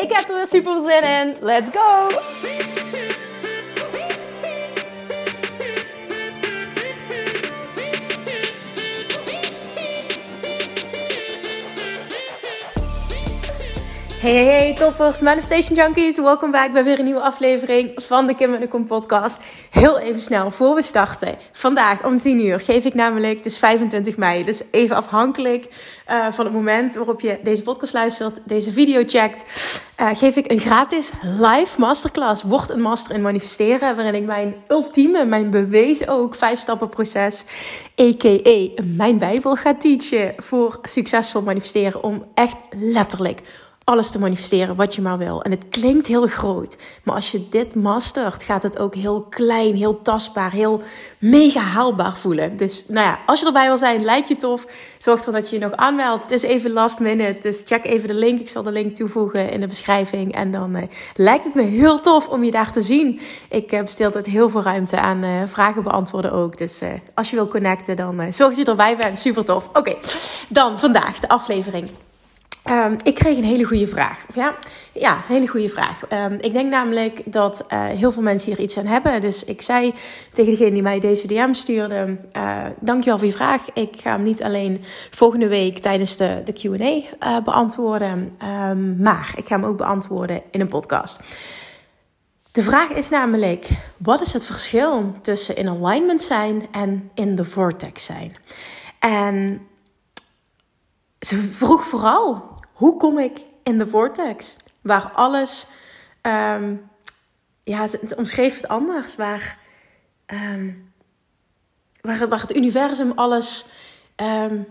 Ik heb er weer super zin in. Let's go! Hey, hey, toppers, Manifestation Junkies. Welkom back bij weer een nieuwe aflevering van de Kim en de Kom podcast. Heel even snel, voor we starten. Vandaag om 10 uur geef ik namelijk, het is 25 mei, dus even afhankelijk uh, van het moment waarop je deze podcast luistert, deze video checkt, uh, geef ik een gratis live masterclass. Word een master in manifesteren, waarin ik mijn ultieme, mijn bewezen ook, vijf stappen proces, a.k.a. mijn bijbel ga teachen voor succesvol manifesteren. Om echt letterlijk alles te manifesteren wat je maar wil. En het klinkt heel groot, maar als je dit mastert, gaat het ook heel klein, heel tastbaar, heel mega haalbaar voelen. Dus nou ja, als je erbij wil zijn, lijkt je tof, zorg ervoor dat je je nog aanmeldt. Het is even last minute, dus check even de link. Ik zal de link toevoegen in de beschrijving. En dan uh, lijkt het me heel tof om je daar te zien. Ik uh, bestel altijd heel veel ruimte aan uh, vragen beantwoorden ook. Dus als je wil connecten, dan zorg dat je erbij bent. Super tof. Oké, dan vandaag de aflevering. Um, ik kreeg een hele goede vraag. Ja, ja hele goede vraag. Um, ik denk namelijk dat uh, heel veel mensen hier iets aan hebben. Dus ik zei tegen degene die mij deze DM stuurde: uh, Dankjewel voor je vraag. Ik ga hem niet alleen volgende week tijdens de, de QA eh, beantwoorden, um, maar ik ga hem ook beantwoorden in een podcast. De vraag is namelijk: wat is het verschil tussen in alignment zijn en in the vortex zijn? En ze vroeg vooral: hoe kom ik in de vortex? Waar alles, um, ja, het omschreef het anders. Waar, um, waar, waar het universum alles um,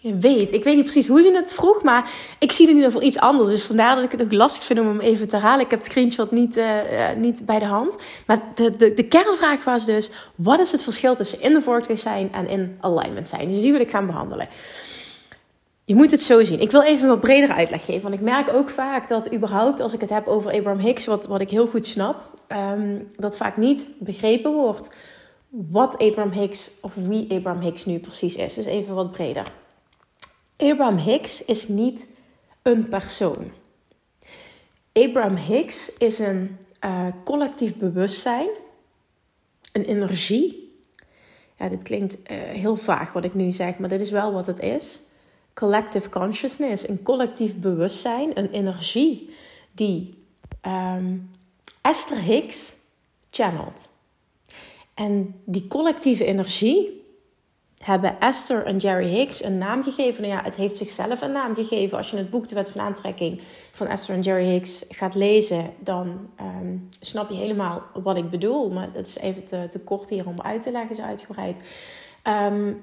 weet. Ik weet niet precies hoe ze het vroeg, maar ik zie er in ieder geval iets anders. Dus vandaar dat ik het ook lastig vind om hem even te herhalen. Ik heb het screenshot niet, uh, niet bij de hand. Maar de, de, de kernvraag was dus: wat is het verschil tussen in de vortex zijn en in alignment zijn? Dus die wil ik gaan behandelen. Je moet het zo zien. Ik wil even wat breder uitleg geven. Want ik merk ook vaak dat überhaupt als ik het heb over Abraham Hicks, wat, wat ik heel goed snap, um, dat vaak niet begrepen wordt wat Abraham Hicks of wie Abraham Hicks nu precies is. Dus even wat breder. Abraham Hicks is niet een persoon. Abraham Hicks is een uh, collectief bewustzijn, een energie. Ja, dit klinkt uh, heel vaag wat ik nu zeg, maar dit is wel wat het is collective consciousness, een collectief bewustzijn, een energie die um, Esther Hicks channelt. En die collectieve energie hebben Esther en Jerry Hicks een naam gegeven. Nou ja, het heeft zichzelf een naam gegeven. Als je het boek De Wet van Aantrekking van Esther en Jerry Hicks gaat lezen, dan um, snap je helemaal wat ik bedoel. Maar dat is even te, te kort hier om uit te leggen, zo uitgebreid. Um,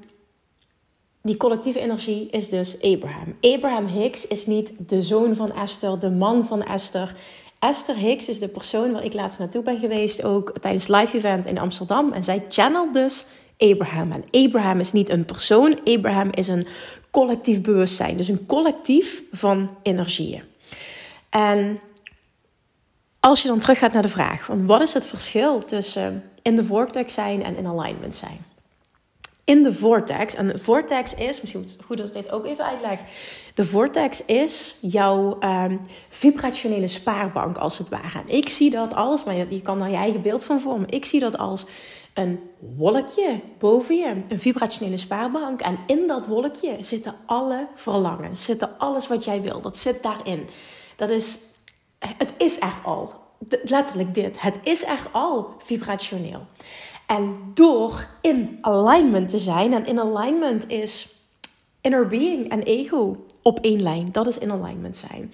die collectieve energie is dus Abraham. Abraham Hicks is niet de zoon van Esther, de man van Esther. Esther Hicks is de persoon waar ik laatst naartoe ben geweest, ook tijdens live event in Amsterdam. En zij channelt dus Abraham. En Abraham is niet een persoon, Abraham is een collectief bewustzijn. Dus een collectief van energieën. En als je dan teruggaat naar de vraag: van wat is het verschil tussen in de vortex zijn en in alignment zijn? In de vortex. En de vortex is, misschien het goed als ik dit ook even uitleg. De vortex is jouw um, vibrationele spaarbank als het ware. En ik zie dat als, maar je kan daar je eigen beeld van vormen. Ik zie dat als een wolkje boven je, een vibrationele spaarbank. En in dat wolkje zitten alle verlangen, zitten alles wat jij wil. Dat zit daarin. Dat is, het is er al. Letterlijk dit. Het is er al vibrationeel. En door in alignment te zijn, en in alignment is inner being en ego op één lijn. Dat is in alignment zijn.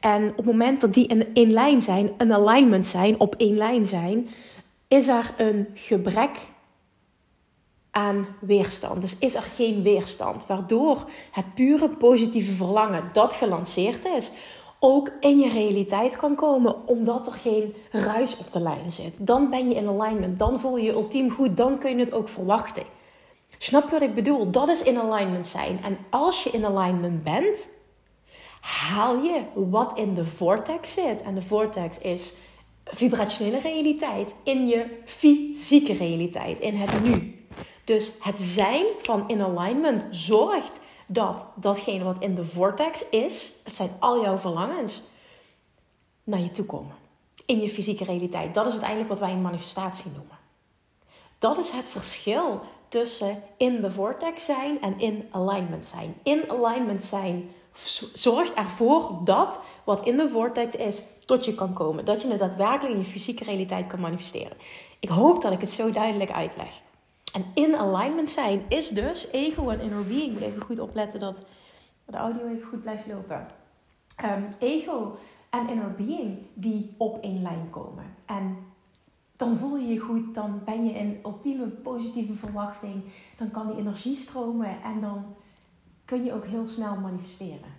En op het moment dat die in één lijn zijn, een alignment zijn, op één lijn zijn, is er een gebrek aan weerstand. Dus is er geen weerstand, waardoor het pure positieve verlangen dat gelanceerd is, ook in je realiteit kan komen, omdat er geen ruis op de lijn zit. Dan ben je in alignment, dan voel je je ultiem goed, dan kun je het ook verwachten. Snap je wat ik bedoel? Dat is in alignment zijn. En als je in alignment bent, haal je wat in de vortex zit. En de vortex is vibrationele realiteit in je fysieke realiteit, in het nu. Dus het zijn van in alignment zorgt dat datgene wat in de vortex is, het zijn al jouw verlangens, naar je toe komen. In je fysieke realiteit. Dat is uiteindelijk wat wij een manifestatie noemen. Dat is het verschil tussen in de vortex zijn en in alignment zijn. In alignment zijn zorgt ervoor dat wat in de vortex is tot je kan komen. Dat je het daadwerkelijk in je fysieke realiteit kan manifesteren. Ik hoop dat ik het zo duidelijk uitleg. En in alignment zijn is dus ego en inner being. Moet even goed opletten dat de audio even goed blijft lopen. Um, ego en inner being die op één lijn komen. En dan voel je je goed, dan ben je in ultieme positieve verwachting. Dan kan die energie stromen en dan kun je ook heel snel manifesteren.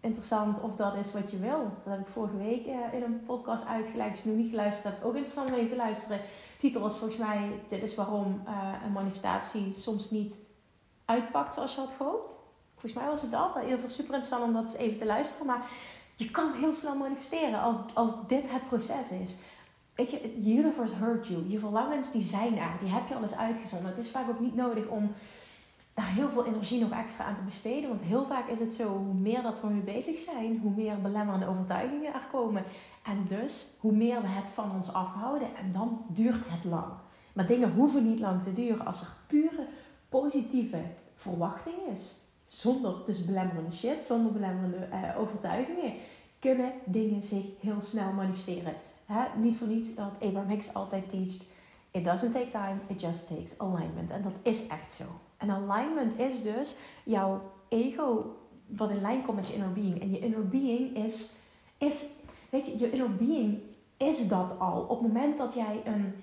Interessant of dat is wat je wil. Dat heb ik vorige week eh, in een podcast uitgelegd. Als je nog niet geluisterd hebt, ook interessant om even te luisteren. Titel was volgens mij: Dit is waarom uh, een manifestatie soms niet uitpakt zoals je had gehoopt. Volgens mij was het dat. In ieder geval super interessant om dat eens even te luisteren. Maar je kan heel snel manifesteren als, als dit het proces is. Weet je, the universe heard you. Je verlangens die zijn er. Die heb je al eens uitgezonden. Het is vaak ook niet nodig om daar heel veel energie nog extra aan te besteden. Want heel vaak is het zo, hoe meer dat we mee bezig zijn, hoe meer belemmerende overtuigingen er komen. En dus, hoe meer we het van ons afhouden. En dan duurt het lang. Maar dingen hoeven niet lang te duren als er pure positieve verwachting is. Zonder dus belemmerende shit, zonder belemmerende uh, overtuigingen, kunnen dingen zich heel snel manifesteren. Niet voor niets dat Abraham Hicks altijd teacht. It doesn't take time, it just takes alignment. En dat is echt zo. En alignment is dus jouw ego wat in lijn komt met je inner being. En je inner being is, is weet je, je inner being is dat al. Op het moment dat jij een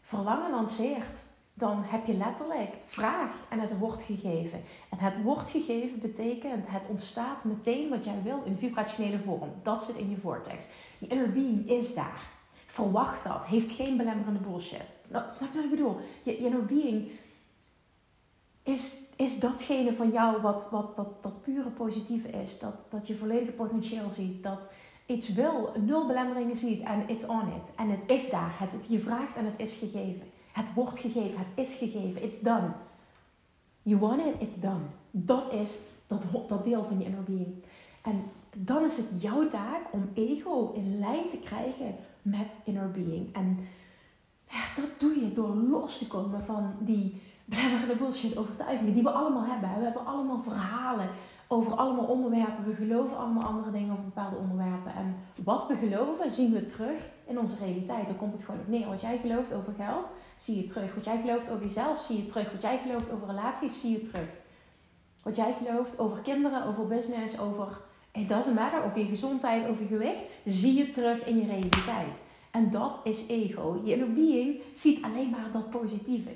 verlangen lanceert, dan heb je letterlijk vraag en het wordt gegeven. En het wordt gegeven betekent het ontstaat meteen wat jij wil in vibrationele vorm. Dat zit in je vortex. Je inner being is daar. Verwacht dat. Heeft geen belemmerende bullshit. Snap je wat ik bedoel? Je, je inner being is, is datgene van jou wat, wat dat, dat pure positieve is. Dat, dat je volledige potentieel ziet. Dat iets wil, nul belemmeringen ziet en it's on it. En het is daar. Het, je vraagt en het is gegeven. Het wordt gegeven. Het is gegeven. It's done. You want it, it's done. Dat is dat, dat deel van je inner being. En dan is het jouw taak om ego in lijn te krijgen met inner being. En ja, dat doe je door los te komen van die belemmerende bullshit overtuigingen die we allemaal hebben. We hebben allemaal verhalen over allemaal onderwerpen. We geloven allemaal andere dingen over bepaalde onderwerpen. En wat we geloven, zien we terug in onze realiteit. Dan komt het gewoon op neer. Wat jij gelooft over geld, zie je terug. Wat jij gelooft over jezelf, zie je terug. Wat jij gelooft over relaties, zie je terug. Wat jij gelooft over kinderen, over business, over it doesn't matter, over je gezondheid, over je gewicht, zie je terug in je realiteit. En dat is ego. Je inner ziet alleen maar dat positieve.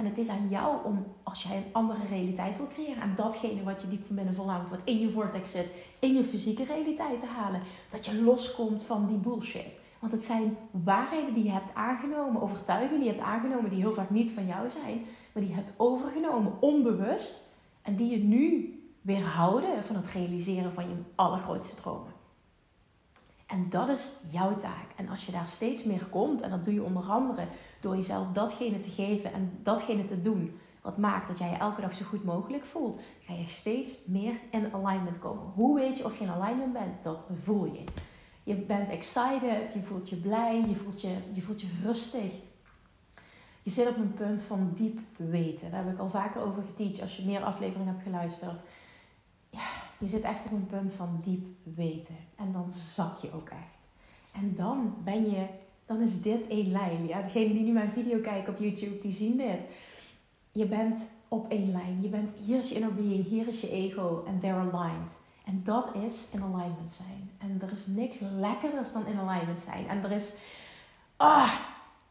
En het is aan jou om, als jij een andere realiteit wil creëren, en datgene wat je diep van binnen verlangt, wat in je vortex zit, in je fysieke realiteit te halen, dat je loskomt van die bullshit. Want het zijn waarheden die je hebt aangenomen, overtuigingen die je hebt aangenomen, die heel vaak niet van jou zijn, maar die je hebt overgenomen onbewust en die je nu weerhouden van het realiseren van je allergrootste dromen. En dat is jouw taak. En als je daar steeds meer komt, en dat doe je onder andere door jezelf datgene te geven en datgene te doen wat maakt dat jij je elke dag zo goed mogelijk voelt, ga je steeds meer in alignment komen. Hoe weet je of je in alignment bent? Dat voel je. Je bent excited, je voelt je blij, je voelt je, je, voelt je rustig. Je zit op een punt van diep weten. Daar heb ik al vaker over geteacht als je meer afleveringen hebt geluisterd. Ja, je zit echt op een punt van diep weten. En dan zak je ook echt. En dan ben je, dan is dit één lijn. Ja, degenen die nu mijn video kijken op YouTube, die zien dit. Je bent op één lijn. Je bent, hier is je inner being, hier is je ego. En they're aligned. En dat is in alignment zijn. En er is niks lekkerders dan in alignment zijn. En er is, ah,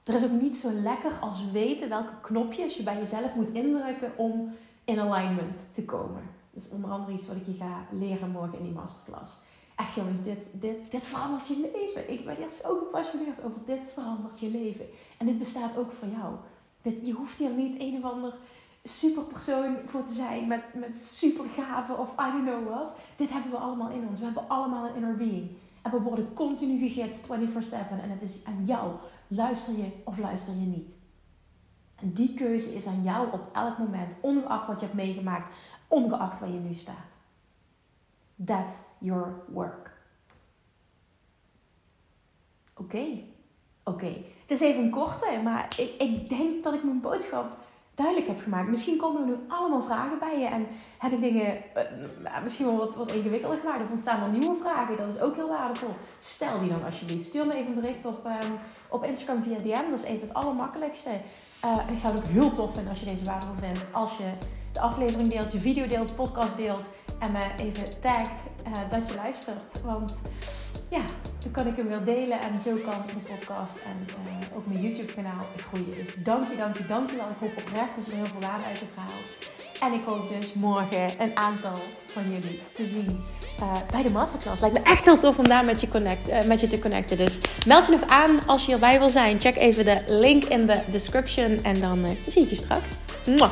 er is ook niet zo lekker als weten welke knopjes je bij jezelf moet indrukken om in alignment te komen. Is onder andere iets wat ik je ga leren morgen in die masterclass. Echt jongens, dit, dit, dit verandert je leven. Ik ben hier zo gepassioneerd over dit verandert je leven. En dit bestaat ook voor jou. Je hoeft hier niet een of ander superpersoon voor te zijn met, met supergaven of I don't know what. Dit hebben we allemaal in ons. We hebben allemaal een inner being. En we worden continu gegidst 24-7. En het is aan jou. Luister je of luister je niet? En die keuze is aan jou op elk moment, ongeacht wat je hebt meegemaakt, ongeacht waar je nu staat. That's your work. Oké, oké. Het is even een korte, maar ik, ik denk dat ik mijn boodschap duidelijk heb gemaakt. Misschien komen er nu allemaal vragen bij je en heb ik dingen uh, misschien wel wat, wat ingewikkelder gemaakt. Of ontstaan er nieuwe vragen. Dat is ook heel waardevol. Stel die dan alsjeblieft. Stuur me even een bericht op, um, op Instagram via DM. Dat is even het allermakkelijkste. Uh, ik zou het ook heel tof vinden als je deze waardevol vindt. Als je de aflevering deelt, je video deelt, podcast deelt. En me even tagt uh, dat je luistert. Want ja, dan kan ik hem weer delen. En zo kan de podcast en uh, ook mijn YouTube kanaal groeien. Dus dank je, dank je, dank je wel. Ik hoop oprecht dat je er heel veel waarde uit hebt gehaald. En ik hoop dus morgen een aantal van jullie te zien uh, bij de masterclass. Lijkt me echt heel tof om daar met je, connect, met je te connecten. Dus meld je nog aan als je erbij wil zijn. Check even de link in de description. En dan zie ik je straks. Mwah.